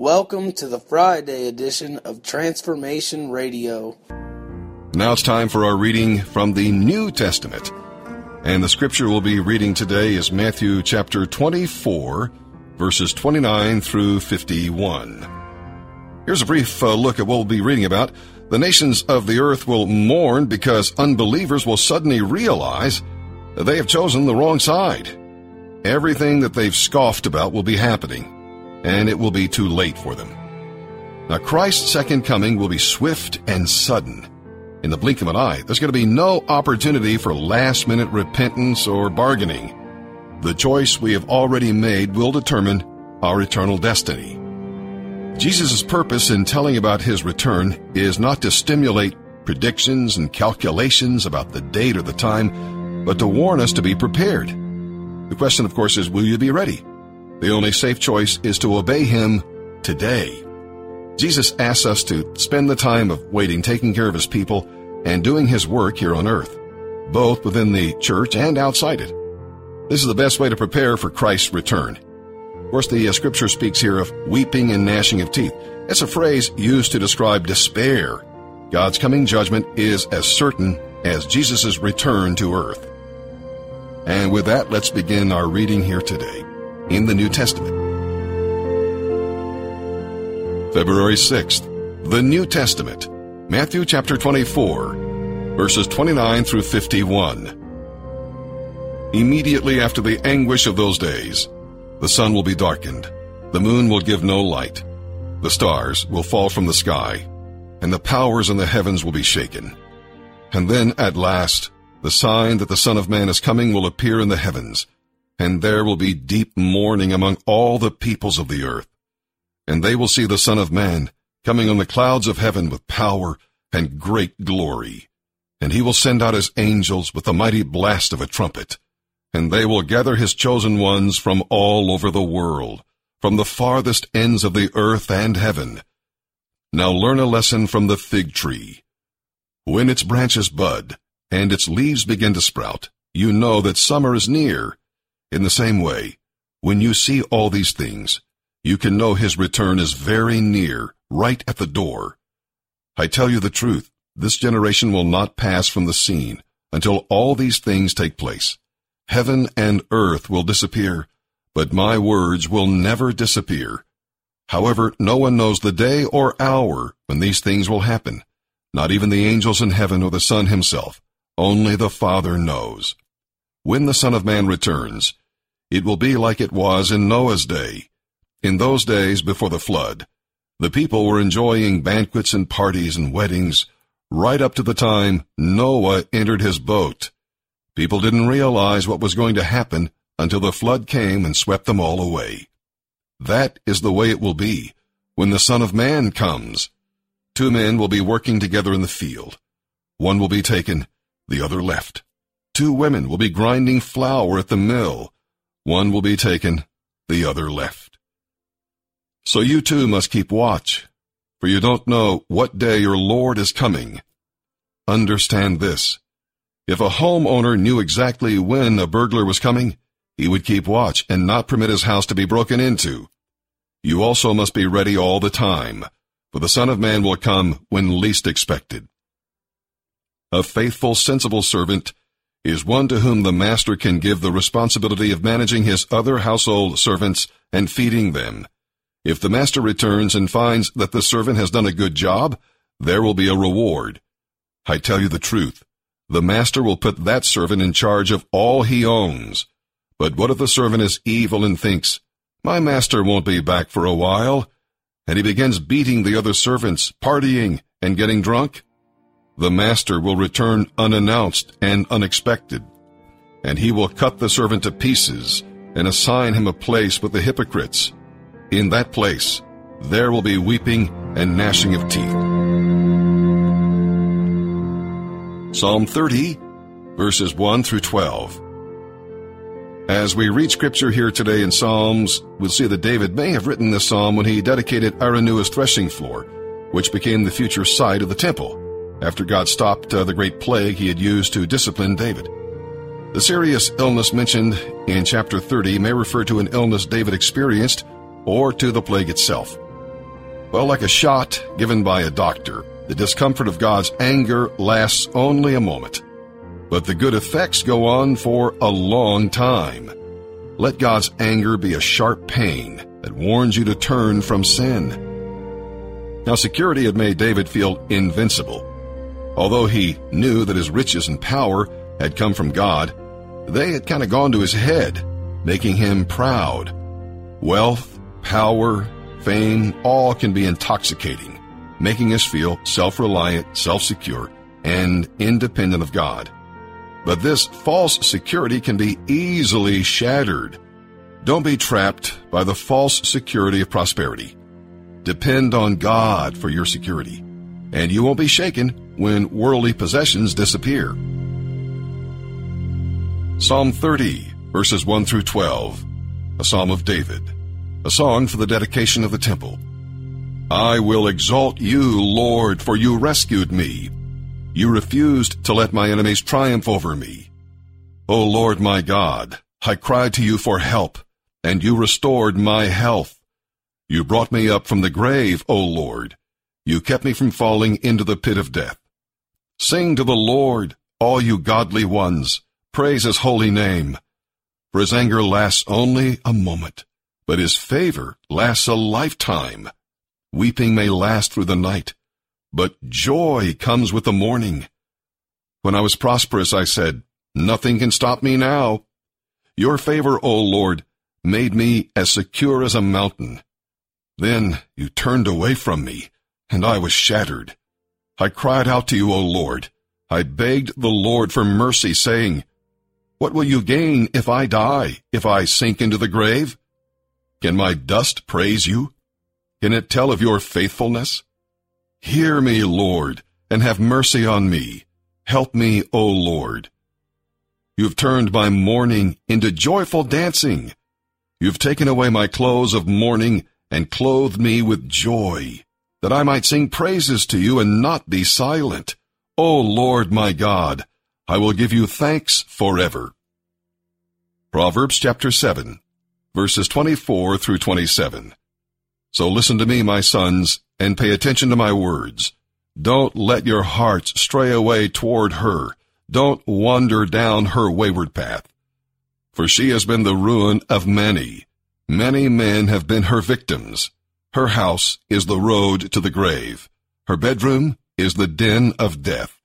Welcome to the Friday edition of Transformation Radio. Now it's time for our reading from the New Testament. And the scripture we'll be reading today is Matthew chapter 24, verses 29 through 51. Here's a brief uh, look at what we'll be reading about. The nations of the earth will mourn because unbelievers will suddenly realize that they have chosen the wrong side. Everything that they've scoffed about will be happening and it will be too late for them. Now, Christ's second coming will be swift and sudden. In the blink of an eye, there's going to be no opportunity for last minute repentance or bargaining. The choice we have already made will determine our eternal destiny. Jesus' purpose in telling about his return is not to stimulate predictions and calculations about the date or the time, but to warn us to be prepared. The question, of course, is will you be ready? The only safe choice is to obey Him today. Jesus asks us to spend the time of waiting, taking care of His people, and doing His work here on earth, both within the church and outside it. This is the best way to prepare for Christ's return. Of course, the uh, scripture speaks here of weeping and gnashing of teeth. It's a phrase used to describe despair. God's coming judgment is as certain as Jesus' return to earth. And with that, let's begin our reading here today in the New Testament. February 6th, the New Testament, Matthew chapter 24, verses 29 through 51. Immediately after the anguish of those days, the sun will be darkened, the moon will give no light, the stars will fall from the sky, and the powers in the heavens will be shaken. And then, at last, the sign that the Son of Man is coming will appear in the heavens, and there will be deep mourning among all the peoples of the earth. And they will see the Son of Man coming on the clouds of heaven with power and great glory. And he will send out his angels with the mighty blast of a trumpet. And they will gather his chosen ones from all over the world, from the farthest ends of the earth and heaven. Now learn a lesson from the fig tree. When its branches bud, and its leaves begin to sprout, you know that summer is near. In the same way, when you see all these things, you can know his return is very near, right at the door. I tell you the truth, this generation will not pass from the scene until all these things take place. Heaven and earth will disappear, but my words will never disappear. However, no one knows the day or hour when these things will happen, not even the angels in heaven or the Son himself. Only the Father knows. When the Son of Man returns, it will be like it was in Noah's day. In those days before the flood, the people were enjoying banquets and parties and weddings right up to the time Noah entered his boat. People didn't realize what was going to happen until the flood came and swept them all away. That is the way it will be when the Son of Man comes. Two men will be working together in the field. One will be taken, the other left. Two women will be grinding flour at the mill. One will be taken, the other left. So you too must keep watch, for you don't know what day your Lord is coming. Understand this. If a homeowner knew exactly when a burglar was coming, he would keep watch and not permit his house to be broken into. You also must be ready all the time, for the Son of Man will come when least expected. A faithful, sensible servant is one to whom the master can give the responsibility of managing his other household servants and feeding them. If the master returns and finds that the servant has done a good job, there will be a reward. I tell you the truth. The master will put that servant in charge of all he owns. But what if the servant is evil and thinks, My master won't be back for a while? And he begins beating the other servants, partying, and getting drunk? The master will return unannounced and unexpected, and he will cut the servant to pieces and assign him a place with the hypocrites. In that place, there will be weeping and gnashing of teeth. Psalm 30, verses 1 through 12. As we read scripture here today in Psalms, we'll see that David may have written this psalm when he dedicated Araunah's threshing floor, which became the future site of the temple after God stopped uh, the great plague he had used to discipline David. The serious illness mentioned in chapter 30 may refer to an illness David experienced or to the plague itself. Well, like a shot given by a doctor, the discomfort of God's anger lasts only a moment, but the good effects go on for a long time. Let God's anger be a sharp pain that warns you to turn from sin. Now, security had made David feel invincible. Although he knew that his riches and power had come from God, they had kind of gone to his head, making him proud. Wealth, power, fame, all can be intoxicating, making us feel self-reliant, self-secure, and independent of God. But this false security can be easily shattered. Don't be trapped by the false security of prosperity. Depend on God for your security, and you won't be shaken when worldly possessions disappear. Psalm 30, verses 1 through 12, a psalm of David, a song for the dedication of the temple. I will exalt you, Lord, for you rescued me. You refused to let my enemies triumph over me. O Lord my God, I cried to you for help, and you restored my health. You brought me up from the grave, O Lord. You kept me from falling into the pit of death. Sing to the Lord, all you godly ones. Praise his holy name. For his anger lasts only a moment, but his favor lasts a lifetime. Weeping may last through the night, but joy comes with the morning. When I was prosperous, I said, Nothing can stop me now. Your favor, O Lord, made me as secure as a mountain. Then you turned away from me, and I was shattered. I cried out to you, O Lord. I begged the Lord for mercy, saying, What will you gain if I die, if I sink into the grave? Can my dust praise you? Can it tell of your faithfulness? Hear me, Lord, and have mercy on me. Help me, O Lord. You've turned my mourning into joyful dancing. You've taken away my clothes of mourning and clothed me with joy, that I might sing praises to you and not be silent. O Lord my God, I will give you thanks forever. Proverbs chapter 7, verses 24 through 27. So listen to me, my sons, and pay attention to my words. Don't let your hearts stray away toward her. Don't wander down her wayward path. For she has been the ruin of many Many men have been her victims. Her house is the road to the grave. Her bedroom is the den of death.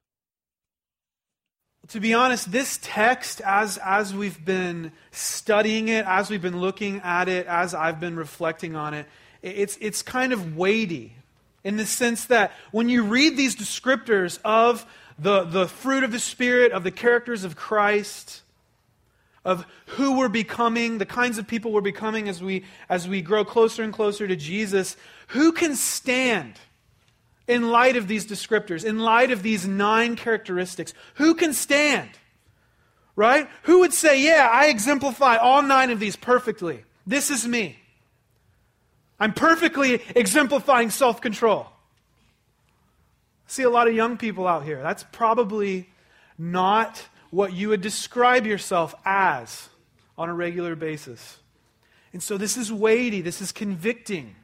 To be honest, this text, as, as we've been studying it, as we've been looking at it, as I've been reflecting on it, it's, it's kind of weighty in the sense that when you read these descriptors of the, the fruit of the Spirit, of the characters of Christ, of who we're becoming, the kinds of people we're becoming as we, as we grow closer and closer to Jesus, who can stand in light of these descriptors, in light of these nine characteristics? Who can stand? Right? Who would say, Yeah, I exemplify all nine of these perfectly? This is me. I'm perfectly exemplifying self control. See a lot of young people out here. That's probably not what you would describe yourself as on a regular basis. And so this is weighty, this is convicting.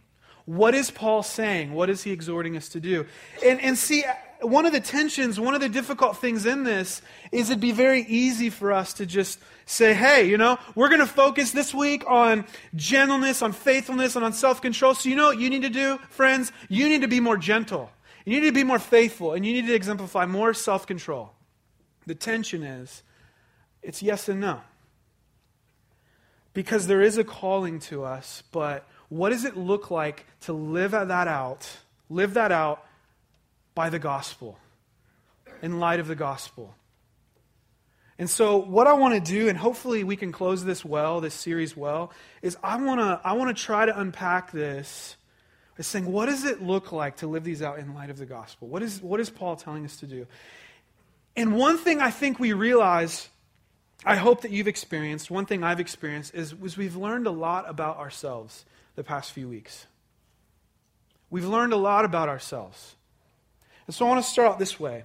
What is Paul saying? What is he exhorting us to do? And, and see, one of the tensions, one of the difficult things in this is it'd be very easy for us to just say, hey, you know, we're going to focus this week on gentleness, on faithfulness, and on self control. So, you know what you need to do, friends? You need to be more gentle. You need to be more faithful, and you need to exemplify more self control. The tension is it's yes and no. Because there is a calling to us, but what does it look like to live that out, live that out by the gospel, in light of the gospel? And so, what I want to do, and hopefully we can close this well, this series well, is I want to I want to try to unpack this by saying, what does it look like to live these out in light of the gospel? What is what is Paul telling us to do? And one thing I think we realize, I hope that you've experienced, one thing I've experienced, is, is we've learned a lot about ourselves the past few weeks. We've learned a lot about ourselves. And so I want to start out this way.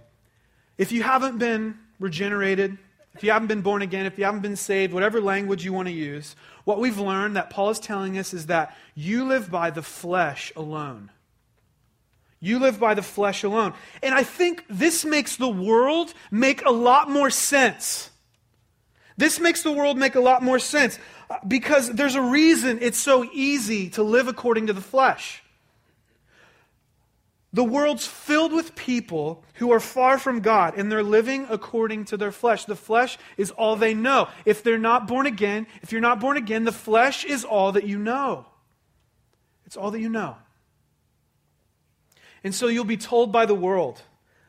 If you haven't been regenerated, if you haven't been born again, if you haven't been saved, whatever language you want to use, what we've learned that Paul is telling us is that you live by the flesh alone. You live by the flesh alone. And I think this makes the world make a lot more sense. This makes the world make a lot more sense uh, because there's a reason it's so easy to live according to the flesh. The world's filled with people who are far from God and they're living according to their flesh. The flesh is all they know. If they're not born again, if you're not born again, the flesh is all that you know. It's all that you know. And so you'll be told by the world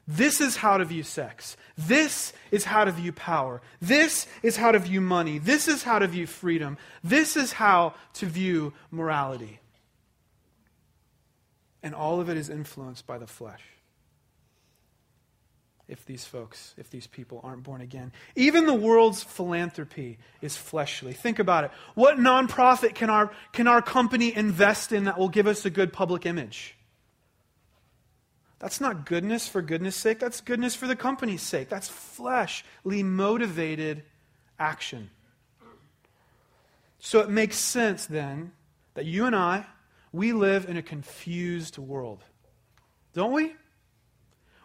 this is how to view sex. This is how to view power. This is how to view money. This is how to view freedom. This is how to view morality. And all of it is influenced by the flesh. If these folks, if these people aren't born again. Even the world's philanthropy is fleshly. Think about it. What nonprofit can our, can our company invest in that will give us a good public image? That's not goodness for goodness sake. That's goodness for the company's sake. That's fleshly motivated action. So it makes sense then that you and I, we live in a confused world. Don't we?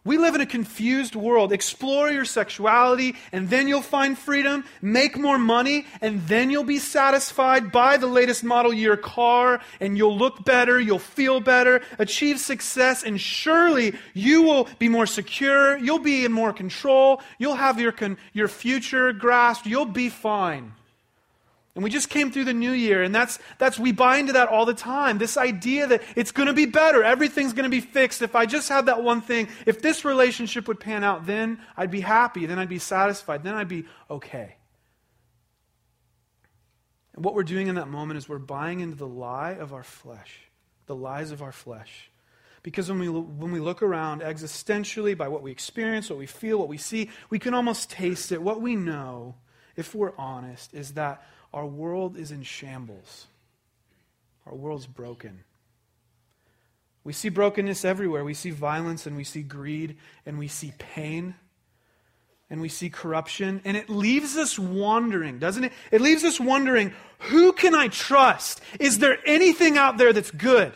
We live in a confused world. Explore your sexuality, and then you'll find freedom. Make more money, and then you'll be satisfied. Buy the latest model year car, and you'll look better. You'll feel better. Achieve success, and surely you will be more secure. You'll be in more control. You'll have your, con- your future grasped. You'll be fine. And we just came through the new year, and that's, that's we buy into that all the time. This idea that it's going to be better, everything's going to be fixed. If I just have that one thing, if this relationship would pan out, then I'd be happy, then I'd be satisfied, then I'd be okay. And what we're doing in that moment is we're buying into the lie of our flesh, the lies of our flesh. Because when we, when we look around existentially by what we experience, what we feel, what we see, we can almost taste it. What we know, if we're honest, is that our world is in shambles. Our world's broken. We see brokenness everywhere. We see violence and we see greed and we see pain and we see corruption. And it leaves us wondering, doesn't it? It leaves us wondering who can I trust? Is there anything out there that's good?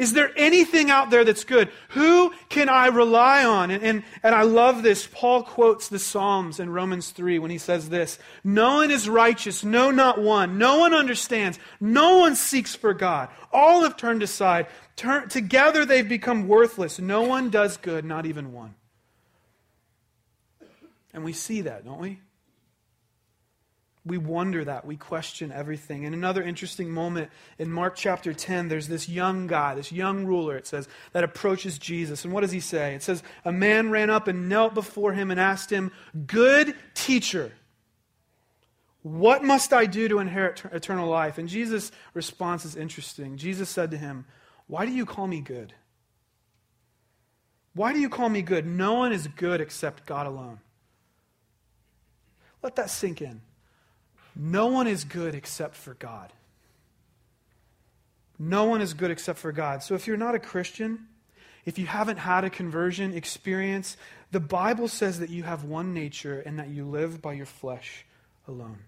Is there anything out there that's good? Who can I rely on? And, and, and, I love this. Paul quotes the Psalms in Romans 3 when he says this No one is righteous, no, not one. No one understands. No one seeks for God. All have turned aside. Turn, together they've become worthless. No one does good, not even one. And we see that, don't we? We wonder that. We question everything. And another interesting moment in Mark chapter 10, there's this young guy, this young ruler, it says, that approaches Jesus. And what does he say? It says, A man ran up and knelt before him and asked him, Good teacher, what must I do to inherit eternal life? And Jesus' response is interesting. Jesus said to him, Why do you call me good? Why do you call me good? No one is good except God alone. Let that sink in. No one is good except for God. No one is good except for God. So if you're not a Christian, if you haven't had a conversion experience, the Bible says that you have one nature and that you live by your flesh alone.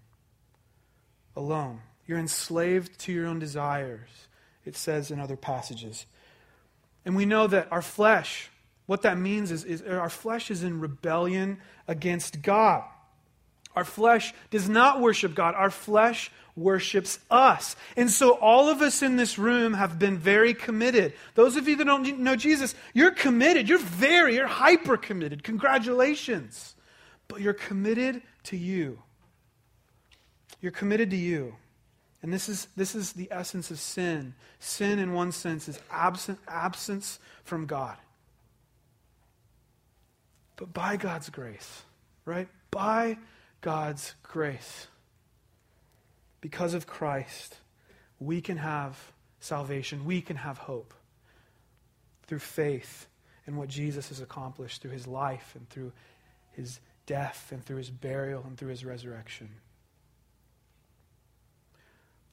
Alone. You're enslaved to your own desires, it says in other passages. And we know that our flesh, what that means is, is our flesh is in rebellion against God. Our flesh does not worship God. Our flesh worships us. And so all of us in this room have been very committed. Those of you that don't know Jesus, you're committed. You're very, you're hyper committed. Congratulations. But you're committed to you. You're committed to you. And this is, this is the essence of sin. Sin, in one sense, is absent, absence from God. But by God's grace, right? By God's grace. Because of Christ, we can have salvation, we can have hope through faith in what Jesus has accomplished through his life and through his death and through his burial and through his resurrection.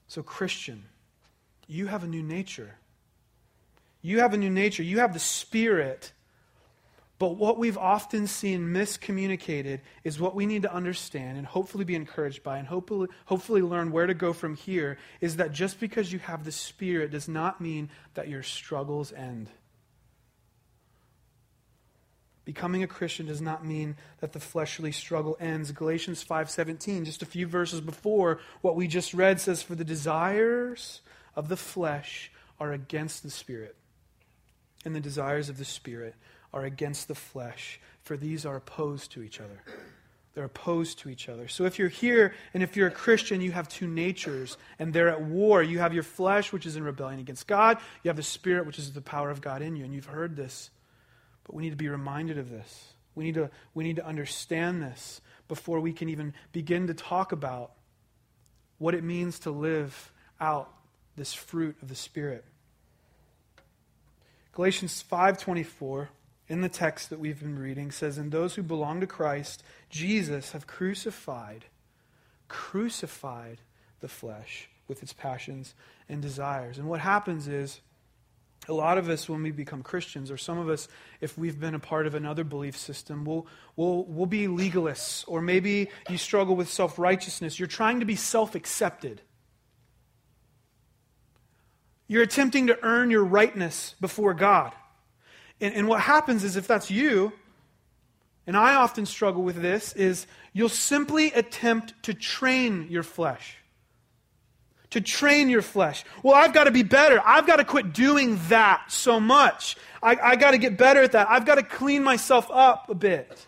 So, Christian, you have a new nature. You have a new nature. You have the Spirit but what we've often seen miscommunicated is what we need to understand and hopefully be encouraged by and hopefully, hopefully learn where to go from here is that just because you have the Spirit does not mean that your struggles end Becoming a Christian does not mean that the fleshly struggle ends. Galatians 5:17, just a few verses before what we just read says for the desires of the flesh are against the spirit and the desires of the spirit are against the flesh, for these are opposed to each other. They're opposed to each other. So if you're here and if you're a Christian, you have two natures and they're at war. You have your flesh, which is in rebellion against God. You have the spirit, which is the power of God in you. And you've heard this. But we need to be reminded of this. We need to, we need to understand this before we can even begin to talk about what it means to live out this fruit of the Spirit. Galatians 5:24 in the text that we've been reading says and those who belong to Christ Jesus have crucified crucified the flesh with its passions and desires. And what happens is a lot of us, when we become Christians, or some of us, if we've been a part of another belief system, we'll, we'll, we'll be legalists. Or maybe you struggle with self righteousness. You're trying to be self accepted. You're attempting to earn your rightness before God. And, and what happens is, if that's you, and I often struggle with this, is you'll simply attempt to train your flesh to train your flesh. Well, I've got to be better. I've got to quit doing that so much. I, I got to get better at that. I've got to clean myself up a bit.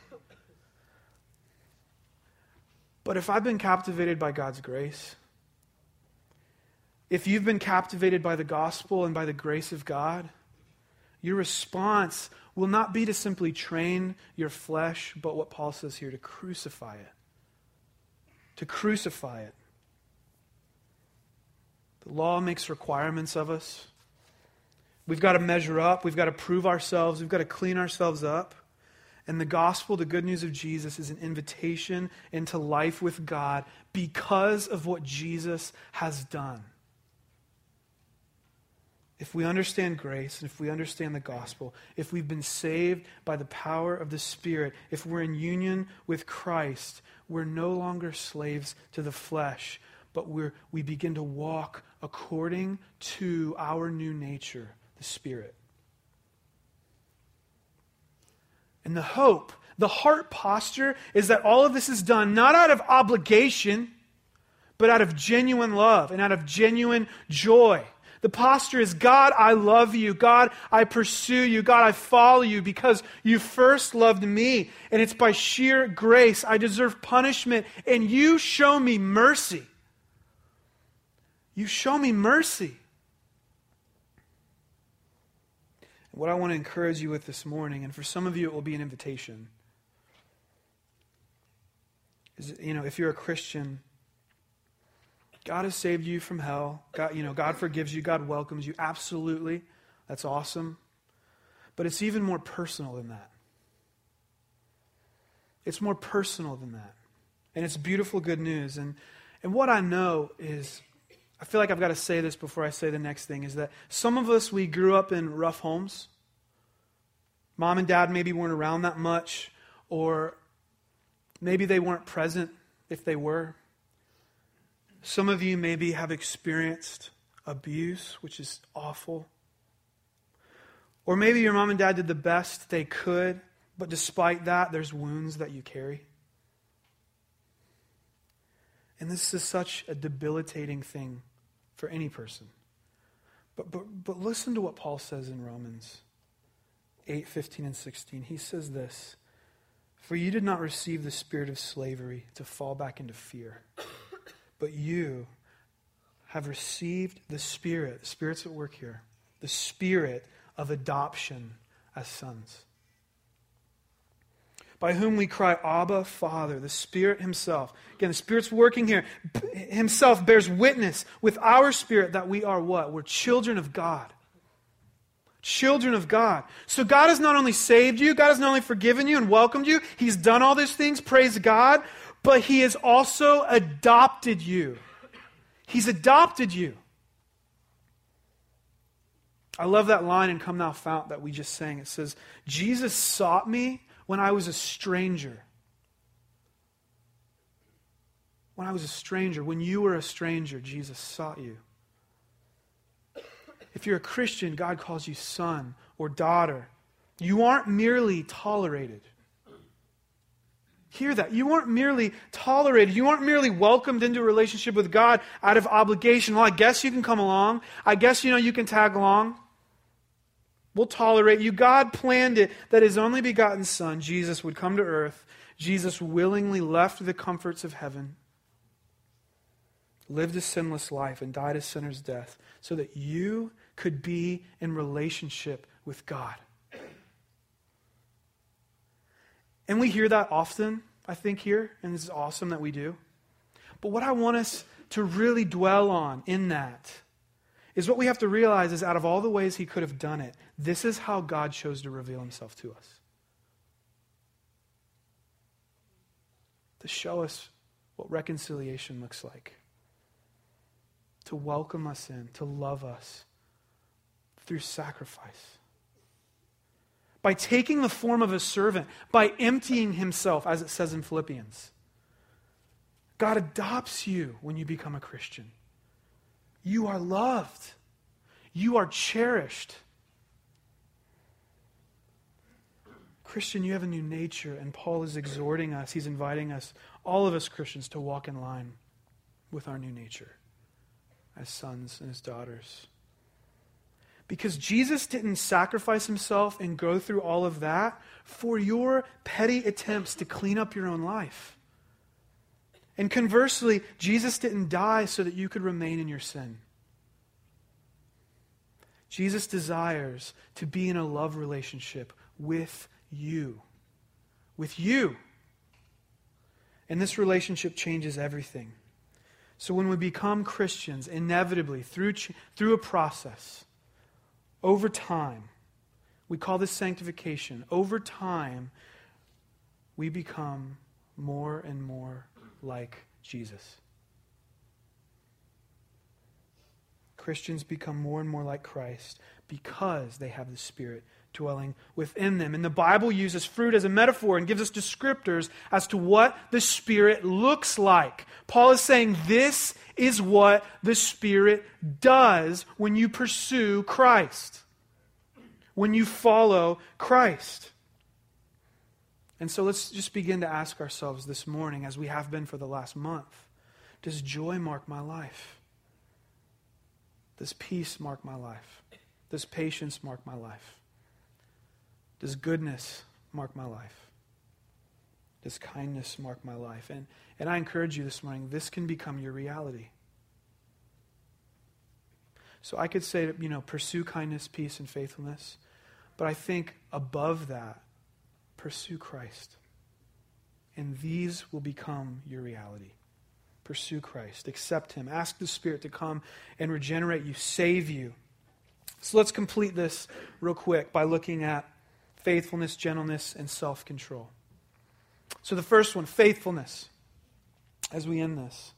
But if I've been captivated by God's grace, if you've been captivated by the gospel and by the grace of God, your response will not be to simply train your flesh, but what Paul says here to crucify it. To crucify it. The law makes requirements of us. We've got to measure up. We've got to prove ourselves. We've got to clean ourselves up. And the gospel, the good news of Jesus, is an invitation into life with God because of what Jesus has done. If we understand grace and if we understand the gospel, if we've been saved by the power of the Spirit, if we're in union with Christ, we're no longer slaves to the flesh, but we're, we begin to walk according to our new nature, the Spirit. And the hope, the heart posture is that all of this is done not out of obligation, but out of genuine love and out of genuine joy. The posture is God, I love you. God, I pursue you. God, I follow you because you first loved me. And it's by sheer grace I deserve punishment, and you show me mercy. You show me mercy. What I want to encourage you with this morning, and for some of you it will be an invitation, is you know, if you're a Christian, God has saved you from hell. God, you know, God forgives you, God welcomes you. Absolutely. That's awesome. But it's even more personal than that. It's more personal than that. And it's beautiful good news. And and what I know is I feel like I've got to say this before I say the next thing is that some of us, we grew up in rough homes. Mom and dad maybe weren't around that much, or maybe they weren't present if they were. Some of you maybe have experienced abuse, which is awful. Or maybe your mom and dad did the best they could, but despite that, there's wounds that you carry. And this is such a debilitating thing for any person. But, but, but listen to what Paul says in Romans 8 15 and 16. He says this For you did not receive the spirit of slavery to fall back into fear, but you have received the spirit, the spirit's at work here, the spirit of adoption as sons by whom we cry, Abba, Father, the Spirit Himself. Again, the Spirit's working here. Himself bears witness with our spirit that we are what? We're children of God. Children of God. So God has not only saved you, God has not only forgiven you and welcomed you, He's done all these things, praise God, but He has also adopted you. He's adopted you. I love that line in Come Thou Fount that we just sang. It says, Jesus sought me when I was a stranger. When I was a stranger, when you were a stranger, Jesus sought you. If you're a Christian, God calls you son or daughter. You aren't merely tolerated. Hear that. You aren't merely tolerated. You aren't merely welcomed into a relationship with God out of obligation. Well, I guess you can come along. I guess, you know, you can tag along. We'll tolerate you. God planned it that his only begotten Son, Jesus, would come to earth. Jesus willingly left the comforts of heaven, lived a sinless life, and died a sinner's death so that you could be in relationship with God. And we hear that often, I think, here, and this is awesome that we do. But what I want us to really dwell on in that is what we have to realize is out of all the ways he could have done it, this is how God chose to reveal himself to us. To show us what reconciliation looks like. To welcome us in, to love us through sacrifice. By taking the form of a servant, by emptying himself, as it says in Philippians. God adopts you when you become a Christian. You are loved. You are cherished. Christian, you have a new nature, and Paul is exhorting us, he's inviting us, all of us Christians, to walk in line with our new nature as sons and as daughters. Because Jesus didn't sacrifice himself and go through all of that for your petty attempts to clean up your own life. And conversely, Jesus didn't die so that you could remain in your sin. Jesus desires to be in a love relationship with you. With you. And this relationship changes everything. So when we become Christians, inevitably, through, through a process, over time, we call this sanctification. Over time, we become more and more like Jesus. Christians become more and more like Christ because they have the Spirit dwelling within them. And the Bible uses fruit as a metaphor and gives us descriptors as to what the Spirit looks like. Paul is saying this is what the Spirit does when you pursue Christ, when you follow Christ. And so let's just begin to ask ourselves this morning, as we have been for the last month Does joy mark my life? Does peace mark my life? Does patience mark my life? Does goodness mark my life? Does kindness mark my life? And, and I encourage you this morning, this can become your reality. So I could say, you know, pursue kindness, peace, and faithfulness. But I think above that, pursue Christ. And these will become your reality. Pursue Christ. Accept Him. Ask the Spirit to come and regenerate you, save you. So let's complete this real quick by looking at faithfulness, gentleness, and self control. So the first one, faithfulness, as we end this.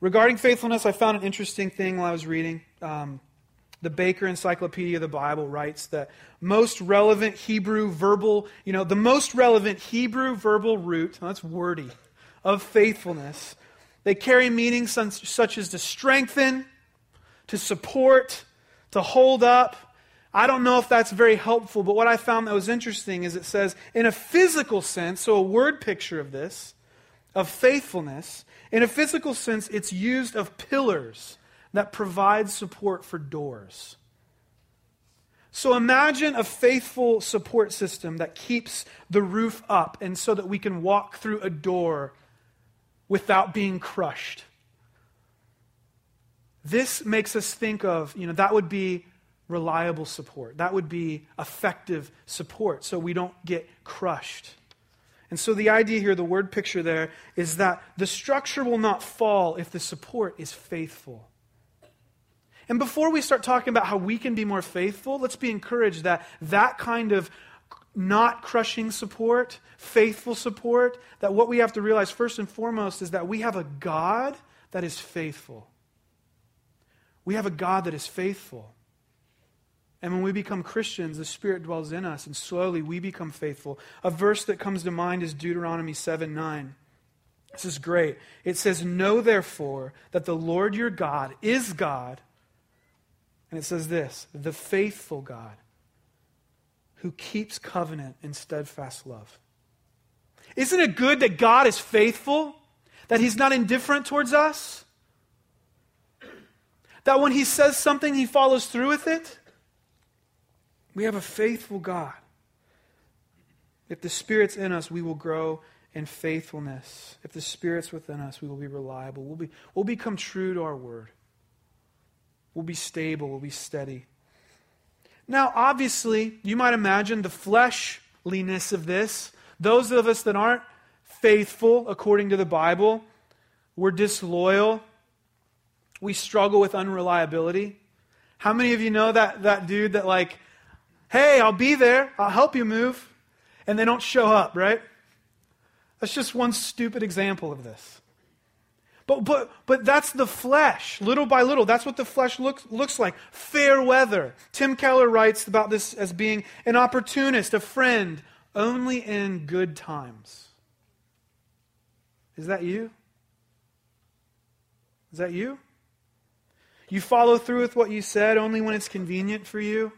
Regarding faithfulness, I found an interesting thing while I was reading. Um, the Baker Encyclopedia of the Bible writes that most relevant Hebrew verbal, you know, the most relevant Hebrew verbal root, that's wordy, of faithfulness, they carry meanings such as to strengthen, to support, to hold up, I don't know if that's very helpful, but what I found that was interesting is it says, in a physical sense, so a word picture of this, of faithfulness, in a physical sense, it's used of pillars that provide support for doors. So imagine a faithful support system that keeps the roof up and so that we can walk through a door without being crushed. This makes us think of, you know, that would be reliable support. That would be effective support so we don't get crushed. And so the idea here, the word picture there, is that the structure will not fall if the support is faithful. And before we start talking about how we can be more faithful, let's be encouraged that that kind of not crushing support, faithful support, that what we have to realize first and foremost is that we have a God that is faithful. We have a God that is faithful. And when we become Christians, the Spirit dwells in us, and slowly we become faithful. A verse that comes to mind is Deuteronomy 7 9. This is great. It says, Know therefore that the Lord your God is God. And it says this the faithful God, who keeps covenant in steadfast love. Isn't it good that God is faithful? That He's not indifferent towards us? That when He says something, He follows through with it? We have a faithful God. If the Spirit's in us, we will grow in faithfulness. If the Spirit's within us, we will be reliable. We'll, be, we'll become true to our word. We'll be stable. We'll be steady. Now, obviously, you might imagine the fleshliness of this. Those of us that aren't faithful according to the Bible, we're disloyal. We struggle with unreliability. How many of you know that, that dude that, like, hey, I'll be there, I'll help you move, and they don't show up, right? That's just one stupid example of this. But, but, but that's the flesh, little by little. That's what the flesh looks, looks like. Fair weather. Tim Keller writes about this as being an opportunist, a friend, only in good times. Is that you? Is that you? You follow through with what you said only when it's convenient for you?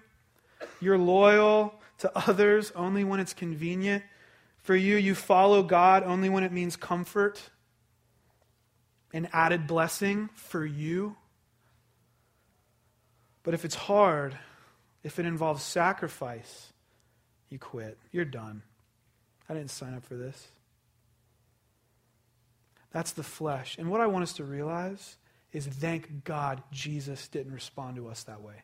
You're loyal to others only when it's convenient for you. You follow God only when it means comfort and added blessing for you. But if it's hard, if it involves sacrifice, you quit. You're done. I didn't sign up for this. That's the flesh. And what I want us to realize is thank God Jesus didn't respond to us that way.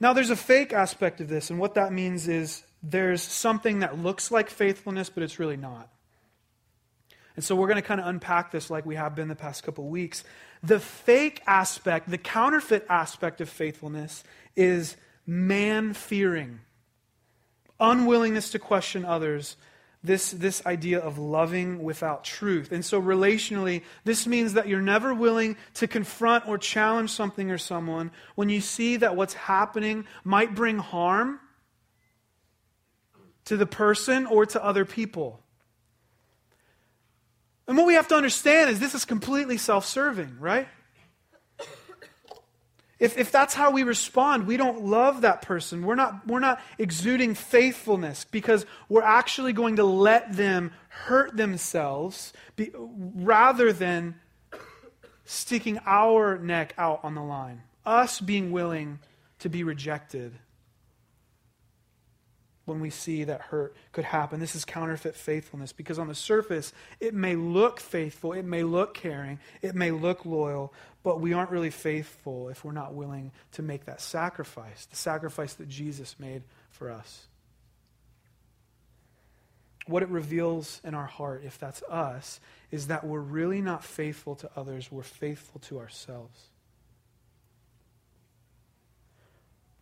Now, there's a fake aspect of this, and what that means is there's something that looks like faithfulness, but it's really not. And so we're going to kind of unpack this like we have been the past couple weeks. The fake aspect, the counterfeit aspect of faithfulness is man fearing, unwillingness to question others, this, this idea of loving without truth. And so, relationally, this means that you're never willing to confront or challenge something or someone when you see that what's happening might bring harm to the person or to other people. And what we have to understand is this is completely self serving, right? If, if that's how we respond, we don't love that person. We're not, we're not exuding faithfulness because we're actually going to let them hurt themselves be, rather than sticking our neck out on the line. Us being willing to be rejected when we see that hurt could happen. This is counterfeit faithfulness because on the surface, it may look faithful, it may look caring, it may look loyal, but we aren't really faithful if we're not willing to make that sacrifice, the sacrifice that Jesus made for us. What it reveals in our heart, if that's us, is that we're really not faithful to others, we're faithful to ourselves.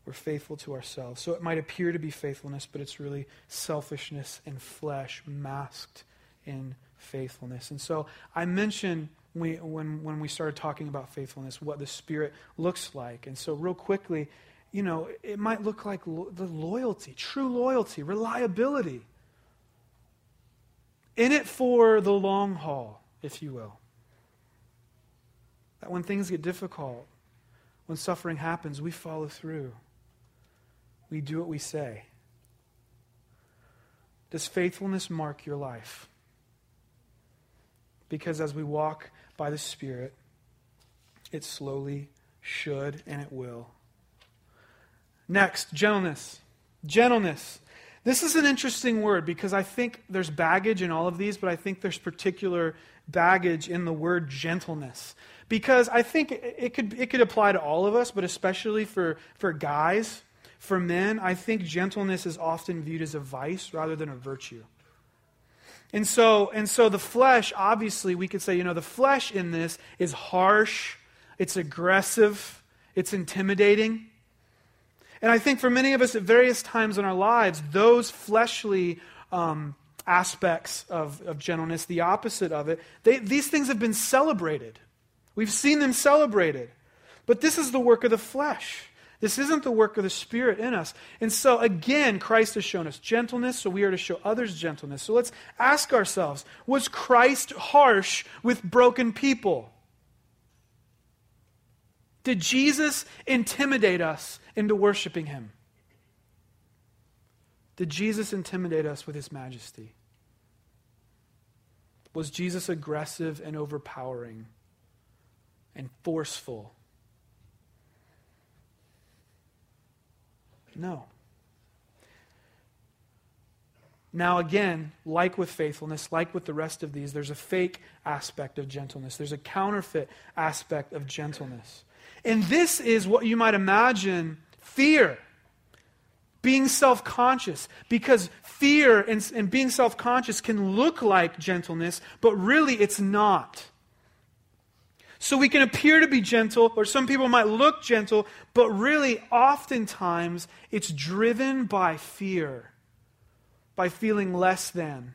We're faithful to ourselves. So it might appear to be faithfulness, but it's really selfishness and flesh masked in faithfulness. And so I mentioned we, when, when we started talking about faithfulness, what the Spirit looks like. And so, real quickly, you know, it might look like lo- the loyalty, true loyalty, reliability. In it for the long haul, if you will. That when things get difficult, when suffering happens, we follow through we do what we say. Does faithfulness mark your life? Because as we walk by the Spirit, it slowly should and it will. Next, gentleness. Gentleness. This is an interesting word because I think there's baggage in all of these, but I think there's particular baggage in the word gentleness. Because I think it could, it could apply to all of us, but especially for, for guys. For men, I think gentleness is often viewed as a vice rather than a virtue. And so, and so the flesh, obviously, we could say, you know, the flesh in this is harsh, it's aggressive, it's intimidating. And I think for many of us at various times in our lives, those fleshly um, aspects of, of gentleness, the opposite of it, they, these things have been celebrated. We've seen them celebrated. But this is the work of the flesh. This isn't the work of the Spirit in us. And so, again, Christ has shown us gentleness, so we are to show others gentleness. So let's ask ourselves was Christ harsh with broken people? Did Jesus intimidate us into worshiping him? Did Jesus intimidate us with his majesty? Was Jesus aggressive and overpowering and forceful? No. Now, again, like with faithfulness, like with the rest of these, there's a fake aspect of gentleness. There's a counterfeit aspect of gentleness. And this is what you might imagine fear, being self conscious, because fear and, and being self conscious can look like gentleness, but really it's not. So we can appear to be gentle, or some people might look gentle, but really, oftentimes, it's driven by fear, by feeling less than.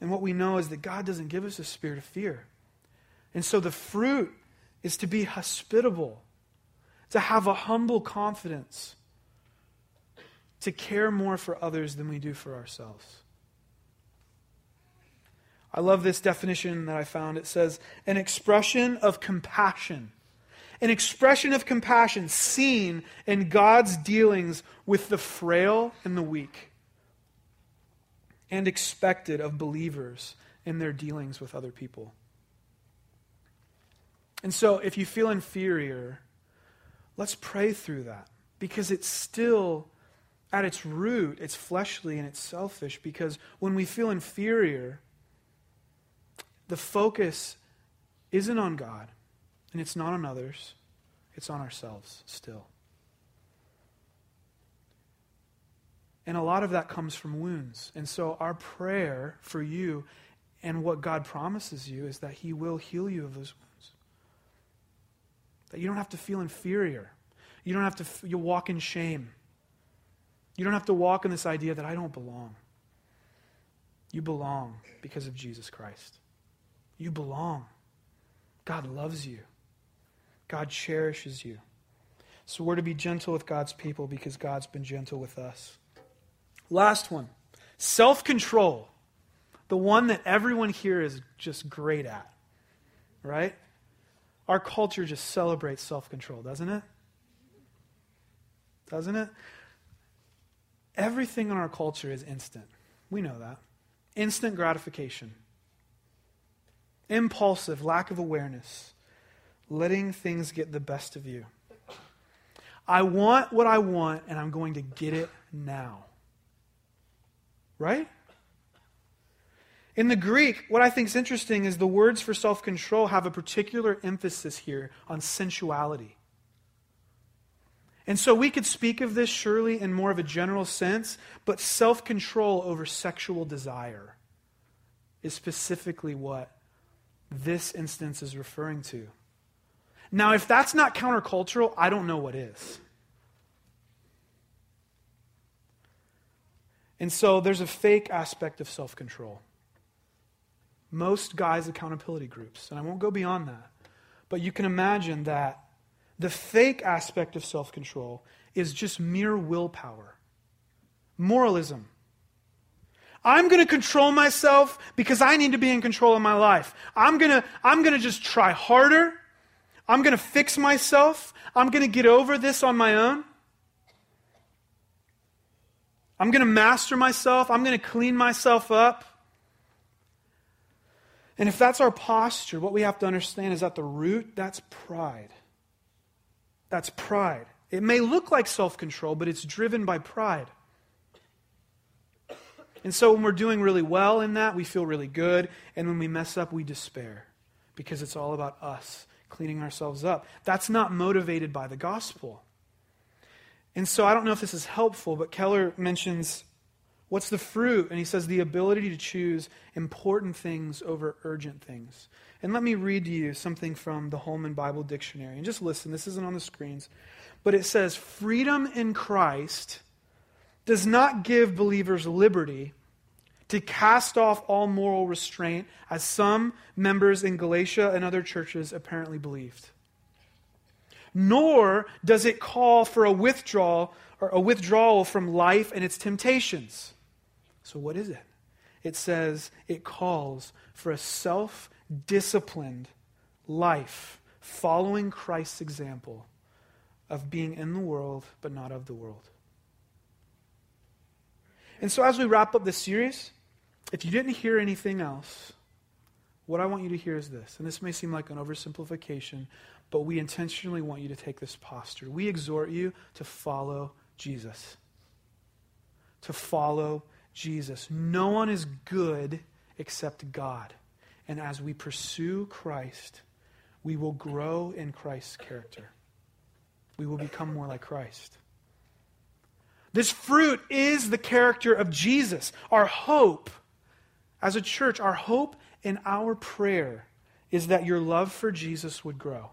And what we know is that God doesn't give us a spirit of fear. And so the fruit is to be hospitable, to have a humble confidence, to care more for others than we do for ourselves. I love this definition that I found. It says, an expression of compassion. An expression of compassion seen in God's dealings with the frail and the weak, and expected of believers in their dealings with other people. And so, if you feel inferior, let's pray through that because it's still, at its root, it's fleshly and it's selfish. Because when we feel inferior, the focus isn't on God and it's not on others, it's on ourselves still. And a lot of that comes from wounds. And so, our prayer for you and what God promises you is that He will heal you of those wounds. That you don't have to feel inferior. You don't have to you walk in shame. You don't have to walk in this idea that I don't belong. You belong because of Jesus Christ. You belong. God loves you. God cherishes you. So we're to be gentle with God's people because God's been gentle with us. Last one self control. The one that everyone here is just great at, right? Our culture just celebrates self control, doesn't it? Doesn't it? Everything in our culture is instant. We know that. Instant gratification. Impulsive, lack of awareness. Letting things get the best of you. I want what I want, and I'm going to get it now. Right? In the Greek, what I think is interesting is the words for self control have a particular emphasis here on sensuality. And so we could speak of this surely in more of a general sense, but self control over sexual desire is specifically what this instance is referring to. Now, if that's not countercultural, I don't know what is. And so there's a fake aspect of self control most guys' accountability groups. And I won't go beyond that. But you can imagine that the fake aspect of self control is just mere willpower, moralism. I'm going to control myself because I need to be in control of my life. I'm going to I'm going to just try harder. I'm going to fix myself. I'm going to get over this on my own. I'm going to master myself. I'm going to clean myself up. And if that's our posture, what we have to understand is at the root, that's pride. That's pride. It may look like self control, but it's driven by pride. And so when we're doing really well in that, we feel really good. And when we mess up, we despair because it's all about us cleaning ourselves up. That's not motivated by the gospel. And so I don't know if this is helpful, but Keller mentions What's the fruit? And he says the ability to choose important things over urgent things. And let me read to you something from the Holman Bible Dictionary. And just listen, this isn't on the screens. But it says freedom in Christ does not give believers liberty to cast off all moral restraint, as some members in Galatia and other churches apparently believed. Nor does it call for a withdrawal or a withdrawal from life and its temptations. So, what is it? It says it calls for a self disciplined life following Christ's example of being in the world but not of the world. And so, as we wrap up this series, if you didn't hear anything else, what I want you to hear is this. And this may seem like an oversimplification, but we intentionally want you to take this posture. We exhort you to follow Jesus. To follow Jesus. No one is good except God. And as we pursue Christ, we will grow in Christ's character. We will become more like Christ. This fruit is the character of Jesus. Our hope as a church, our hope and our prayer is that your love for Jesus would grow.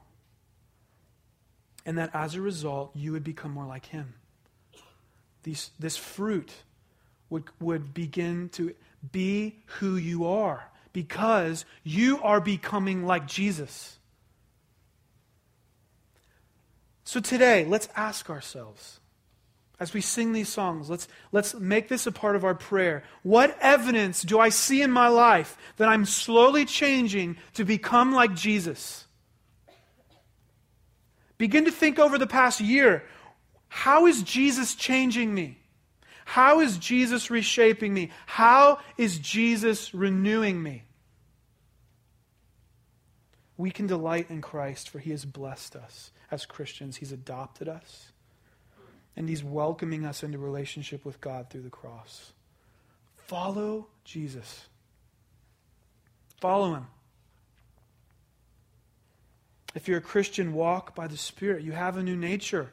And that as a result, you would become more like him. These, this fruit would, would begin to be who you are because you are becoming like Jesus. So today, let's ask ourselves as we sing these songs, let's, let's make this a part of our prayer. What evidence do I see in my life that I'm slowly changing to become like Jesus? Begin to think over the past year. How is Jesus changing me? How is Jesus reshaping me? How is Jesus renewing me? We can delight in Christ, for he has blessed us as Christians. He's adopted us and He's welcoming us into relationship with God through the cross. Follow Jesus. Follow Him. If you're a Christian, walk by the Spirit. You have a new nature.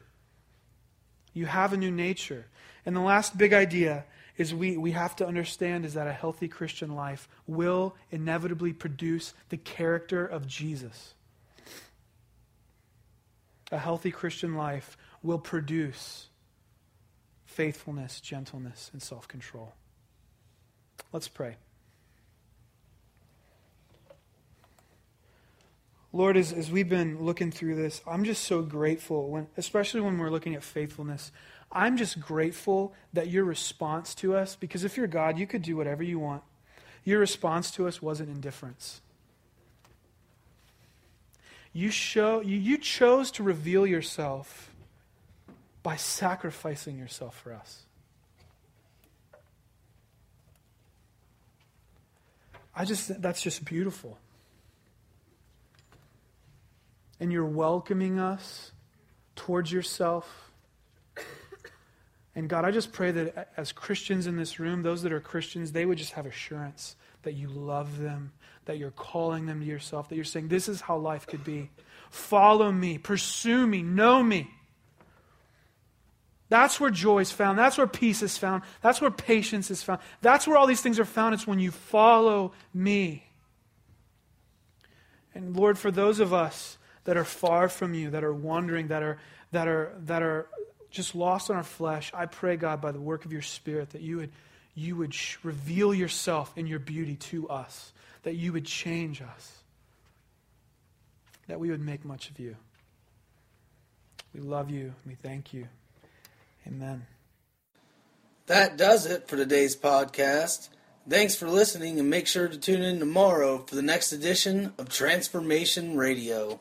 You have a new nature. And the last big idea is we, we have to understand is that a healthy Christian life will inevitably produce the character of Jesus. A healthy Christian life will produce faithfulness, gentleness, and self control. Let's pray. Lord, as, as we've been looking through this, I'm just so grateful, when, especially when we're looking at faithfulness. I'm just grateful that your response to us, because if you're God, you could do whatever you want. Your response to us wasn't indifference. You, show, you, you chose to reveal yourself by sacrificing yourself for us. I just, that's just beautiful. And you're welcoming us towards yourself. And God, I just pray that as Christians in this room, those that are Christians, they would just have assurance that you love them, that you're calling them to yourself, that you're saying, This is how life could be. Follow me, pursue me, know me. That's where joy is found. That's where peace is found. That's where patience is found. That's where all these things are found. It's when you follow me. And Lord, for those of us that are far from you, that are wandering, that are, that are, that are just lost in our flesh, I pray, God, by the work of your Spirit, that you would, you would reveal yourself in your beauty to us, that you would change us, that we would make much of you. We love you. We thank you. Amen. That does it for today's podcast. Thanks for listening and make sure to tune in tomorrow for the next edition of Transformation Radio.